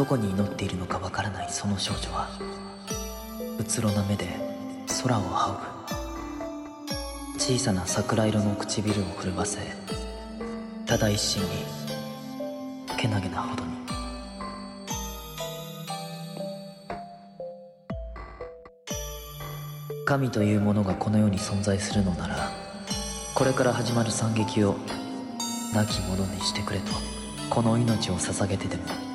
どこに祈っているのかわからないその少女はうつろな目で空を仰ぐ。小さな桜色の唇を震わせただ一心にけなげなほどに。神というものがこの世に存在するのならこれから始まる惨劇を亡き者にしてくれとこの命を捧げてでも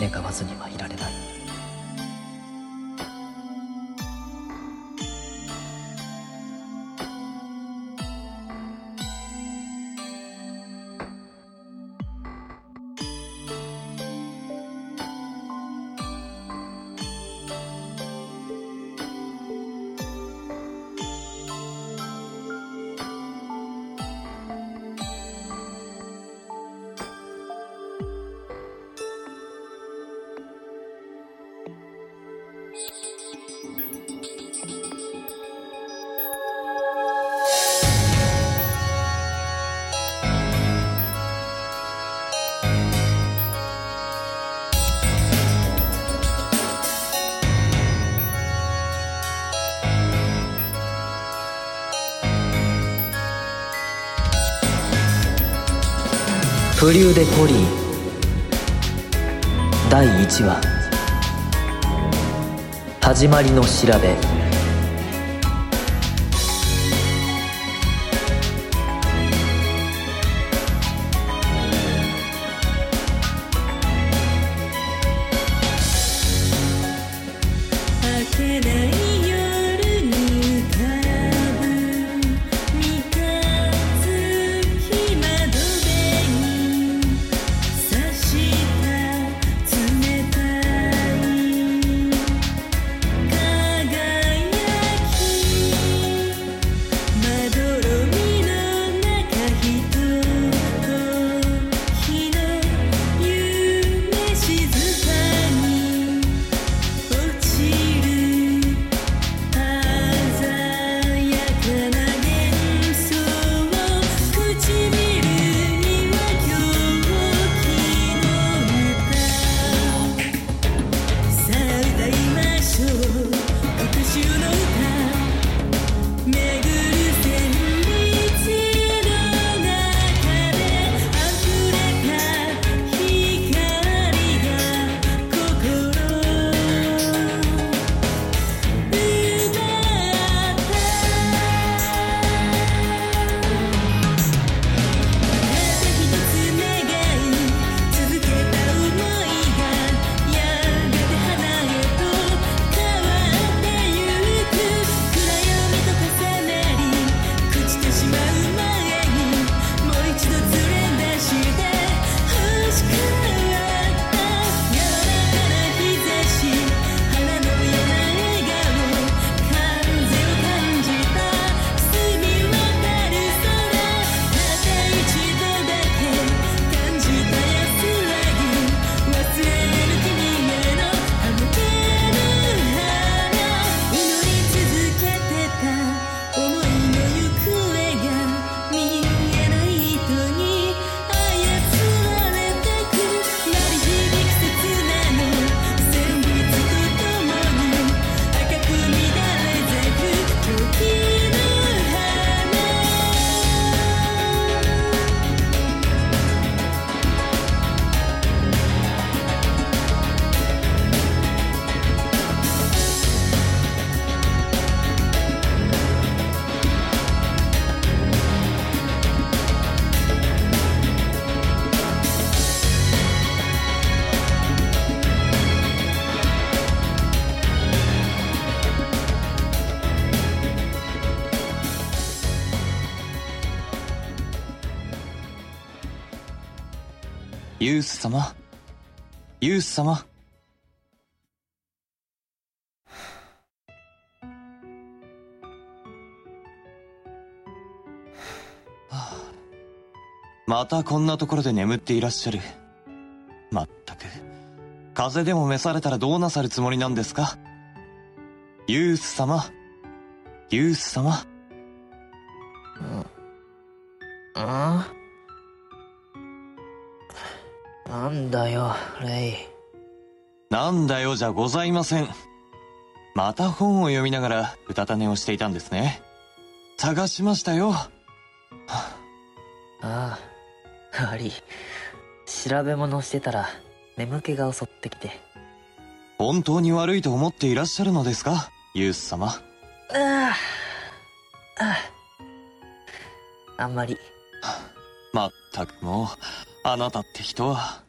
願わずにはいられない。プリューデ・ポリー第1話。始まりの調べ。ユース様？ユース様？はあ。またこんなところで眠っていらっしゃる。まったく。風邪でも召されたらどうなさるつもりなんですか？ユース様？ユース様？あ？なんだよレイなんだよじゃございません。また本を読みながらうたた寝をしていたんですね。探しましたよ。ああアリ調べ物してたら眠気が襲ってきて本当に悪いと思っていらっしゃるのですかユース様。あああああんまりまったくもう、あなたって人は。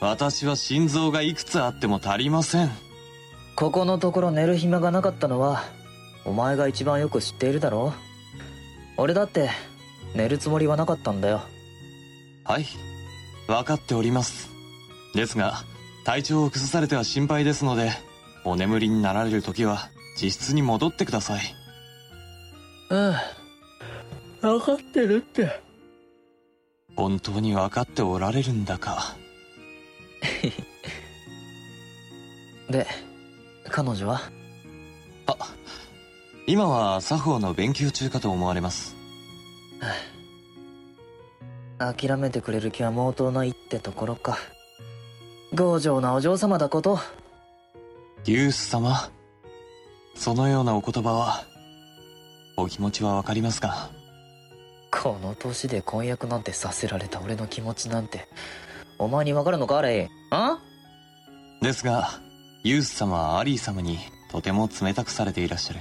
私は心臓がいくつあっても足りません。ここのところ寝る暇がなかったのはお前が一番よく知っているだろ俺だって寝るつもりはなかったんだよはい。わかっております。ですが、体調を崩されては心配ですので、お眠りになられる時は、自室に戻ってください。うん分かってるって本当にわかっておられるんだか。で彼女は？あ、今は作法の勉強中かと思われます。諦めてくれる気は毛頭ないってところか強情なお嬢様だことユース様。そのようなお言葉は、お気持ちはわかりますが、この年で婚約なんてさせられた俺の気持ちなんて。お前にわかるのかレイあ？ですが、ユース様はアリー様にとても冷たくされていらっしゃる。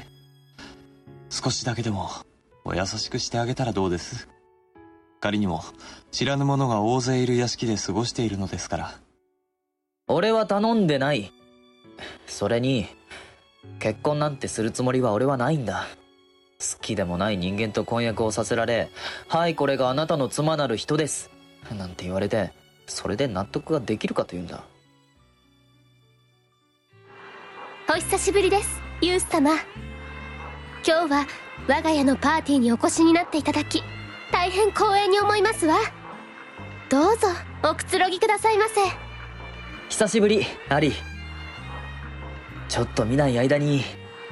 少しだけでもお優しくしてあげたらどうです？仮にも知らぬ者が大勢いる屋敷で過ごしているのですから。俺は頼んでない。それに結婚なんてするつもりは俺はないんだ好きでもない人間と婚約をさせられはいこれがあなたの妻なる人ですなんて言われてそれで納得ができるかというんだ。お久しぶりですユース様。今日は我が家のパーティーにお越しになっていただき大変光栄に思いますわ。どうぞおくつろぎくださいませ。久しぶりアリ。ちょっと見ない間に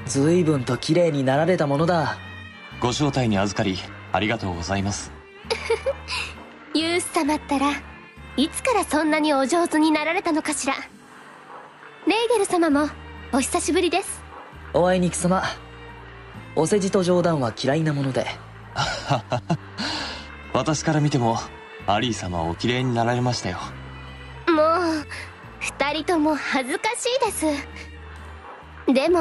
随分と綺麗になられたものだ。ご招待に預かり、ありがとうございます。ユース様ったらいつからそんなにお上手になられたのかしら。レイゲル様もお久しぶりです。おあいにくさまお世辞と冗談は嫌いなもので。私から見ても、アリー様はお綺麗になられましたよ。もう二人とも恥ずかしいです。でも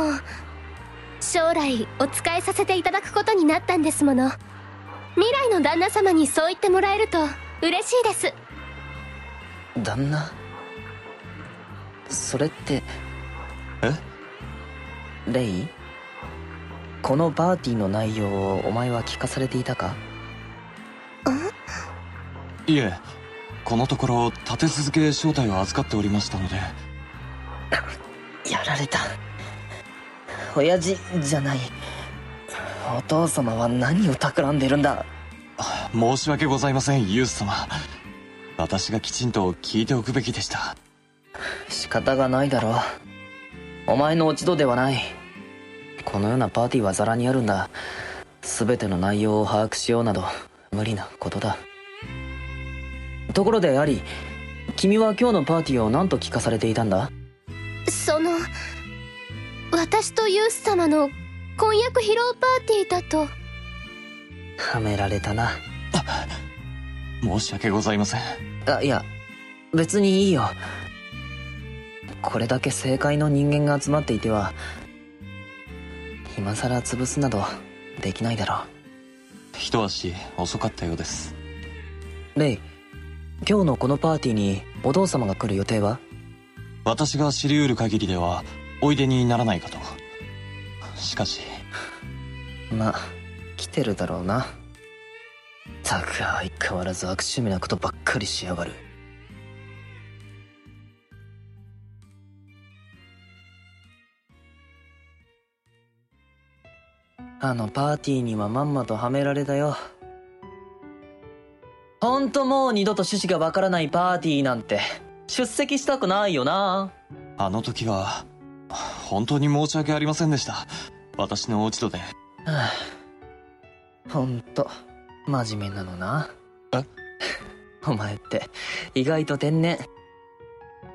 将来お仕えさせていただくことになったんですもの。未来の旦那様にそう言ってもらえると嬉しいです。旦那？それってえ？レイ？このパーティーの内容をお前は聞かされていたか？いえ、このところ立て続け招待を預かっておりましたので、やられた親父じゃない。お父様は何を企んでるんだ。申し訳ございません、ユース様。私がきちんと聞いておくべきでした。仕方がないだろう。お前の落ち度ではない。このようなパーティーはザラにあるんだ。全ての内容を把握しようなど無理なことだ。ところでアリ君は今日のパーティーを何と聞かされていたんだ？私とユース様の婚約披露パーティーだと。はめられたな。申し訳ございません。あいや別にいいよ。これだけ正解の人間が集まっていては今さら潰すなどできないだろ一足遅かったようです。うレイ今日のこのパーティーにお父様が来る予定は？私が知り得る限りでは、おいでにならないかと。しかし、まあ来てるだろうな。たく相変わらず悪趣味なことばっかりしやがる。あのパーティーにはまんまとはめられたよ。ほんともう二度と趣旨がわからないパーティーなんて出席したくないよな。あの時は、本当に申し訳ありませんでした。私の落ち度で。はあ。ほんと真面目なのな。お前って意外と天然。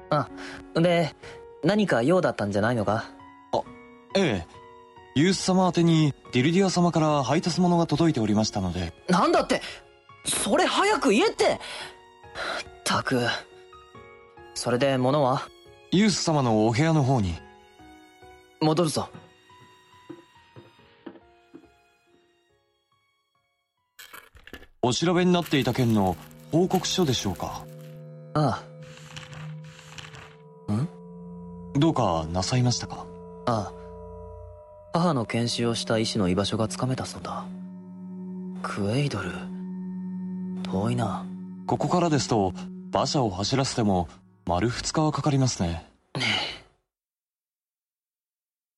あで何か用だったんじゃないのか？ええ。ユース様宛てにディルディア様から配達物が届いておりましたので。なんだって！それ早く言えって！ったく。それで物は？ユース様のお部屋の方に戻るぞ。お調べになっていた件の報告書でしょうか。あどうかなさいましたか？ああ。あ母の検視をした医師の居場所がつかめたそうだ。クエイドル。遠いな。ここからですと馬車を走らせても丸2日はかかりますね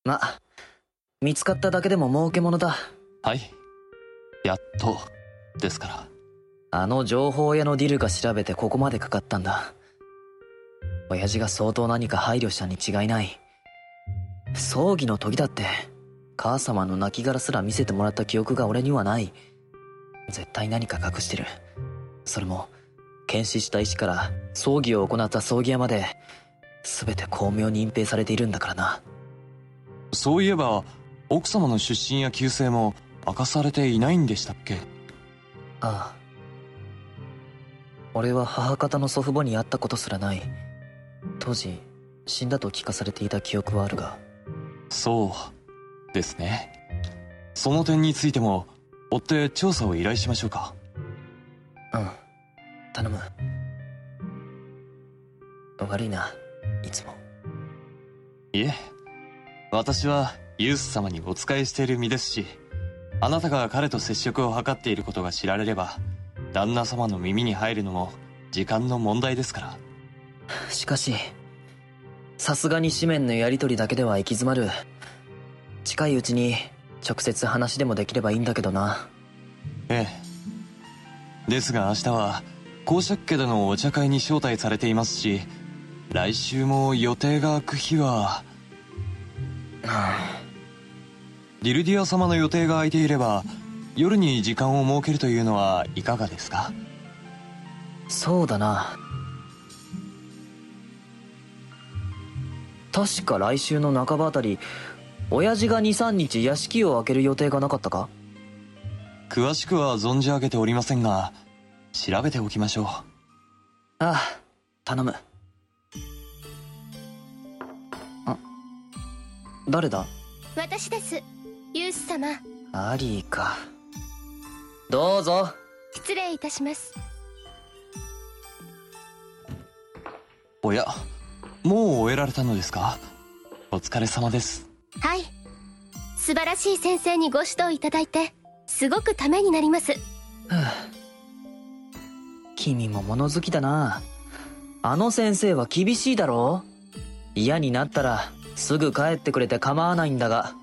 ま見つかっただけでも儲けものだ。はい。やっとですから。あの情報屋のディルが調べてここまでかかったんだ。親父が相当何か配慮したに違いない。葬儀の時だって母様の亡骸すら見せてもらった記憶が俺にはない。絶対何か隠してる。それも検視した医師から葬儀を行った葬儀屋まで全て巧妙に隠蔽されているんだからなそういえば奥様の出身や旧姓も明かされていないんでしたっけ？ああ。俺は母方の祖父母に会ったことすらない。当時死んだと聞かされていた記憶はあるが。そうですね。その点についても追って調査を依頼しましょうか。うん。頼む。悪いないつも。いえ私はユース様にお仕えしている身ですしあなたが彼と接触を図っていることが知られれば旦那様の耳に入るのも時間の問題ですから。しかしさすがに紙面のやり取りだけでは行き詰まる。近いうちに直接話でもできればいいんだけどな。ええ。ですが明日は公爵家でのお茶会に招待されていますし来週も予定が空く日はディルディア様の予定が空いていれば夜に時間を設けるというのはいかがですか？そうだな。確か来週の半ばあたり親父が23日屋敷を開ける予定がなかったか？詳しくは存じ上げておりませんが調べておきましょう。ああ頼む誰だ？私です。ユース様。アリーか。どうぞ。失礼いたします。おやもう終えられたのですか？お疲れ様です。はい。素晴らしい先生にご指導いただいてすごくためになります。君も物好きだな。あの先生は厳しいだろ嫌になったらすぐ帰ってくれて構わないんだが。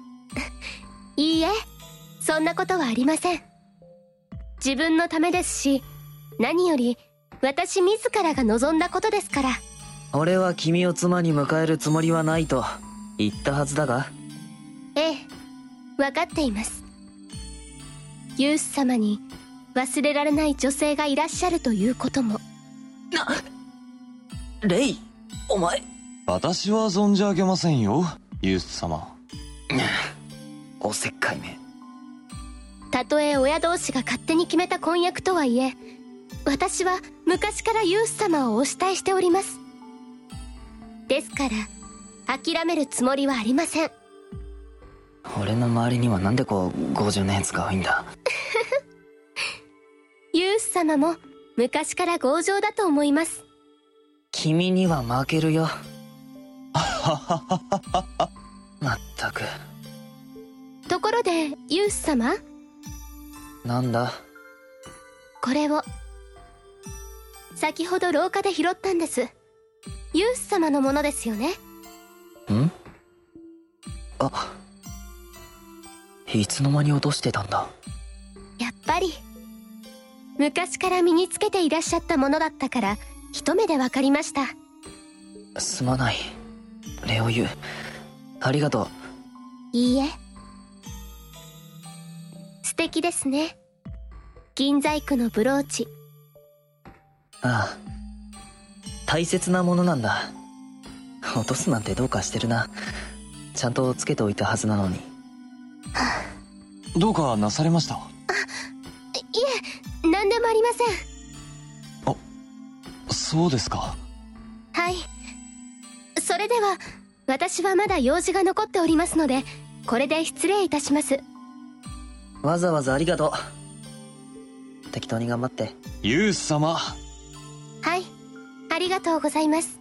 いいえそんなことはありません。自分のためですし何より私自らが望んだことですから。俺は君を妻に迎えるつもりはないと言ったはずだが。ええ分かっています。ユース様に忘れられない女性がいらっしゃるということも。レイお前私は存じ上げませんよユース様。おせっかいめ。たとえ親同士が勝手に決めた婚約とはいえ私は昔からユース様をお慕いしております。ですから諦めるつもりはありません。俺の周りにはなんでこう50のやつが多いんだ？ユース様も昔から強情だと思います。君には負けるよまったく。ところでユース様？なんだ？これを。先ほど廊下で拾ったんです。ユース様のものですよね？ん？あいつの間に落としてたんだ？やっぱり。昔から身につけていらっしゃったものだったから一目で分かりました。すまないレオユありがとう。いいえ。素敵ですね。銀細工のブローチ。ああ。大切なものなんだ。落とすなんてどうかしてるな。ちゃんとつけておいたはずなのに。どうかなされました？いえ何でもありません。そうですか。はいそれでは私はまだ用事が残っておりますのでこれで失礼いたします。わざわざありがとう。適当に頑張って。ユース様。はい。ありがとうございます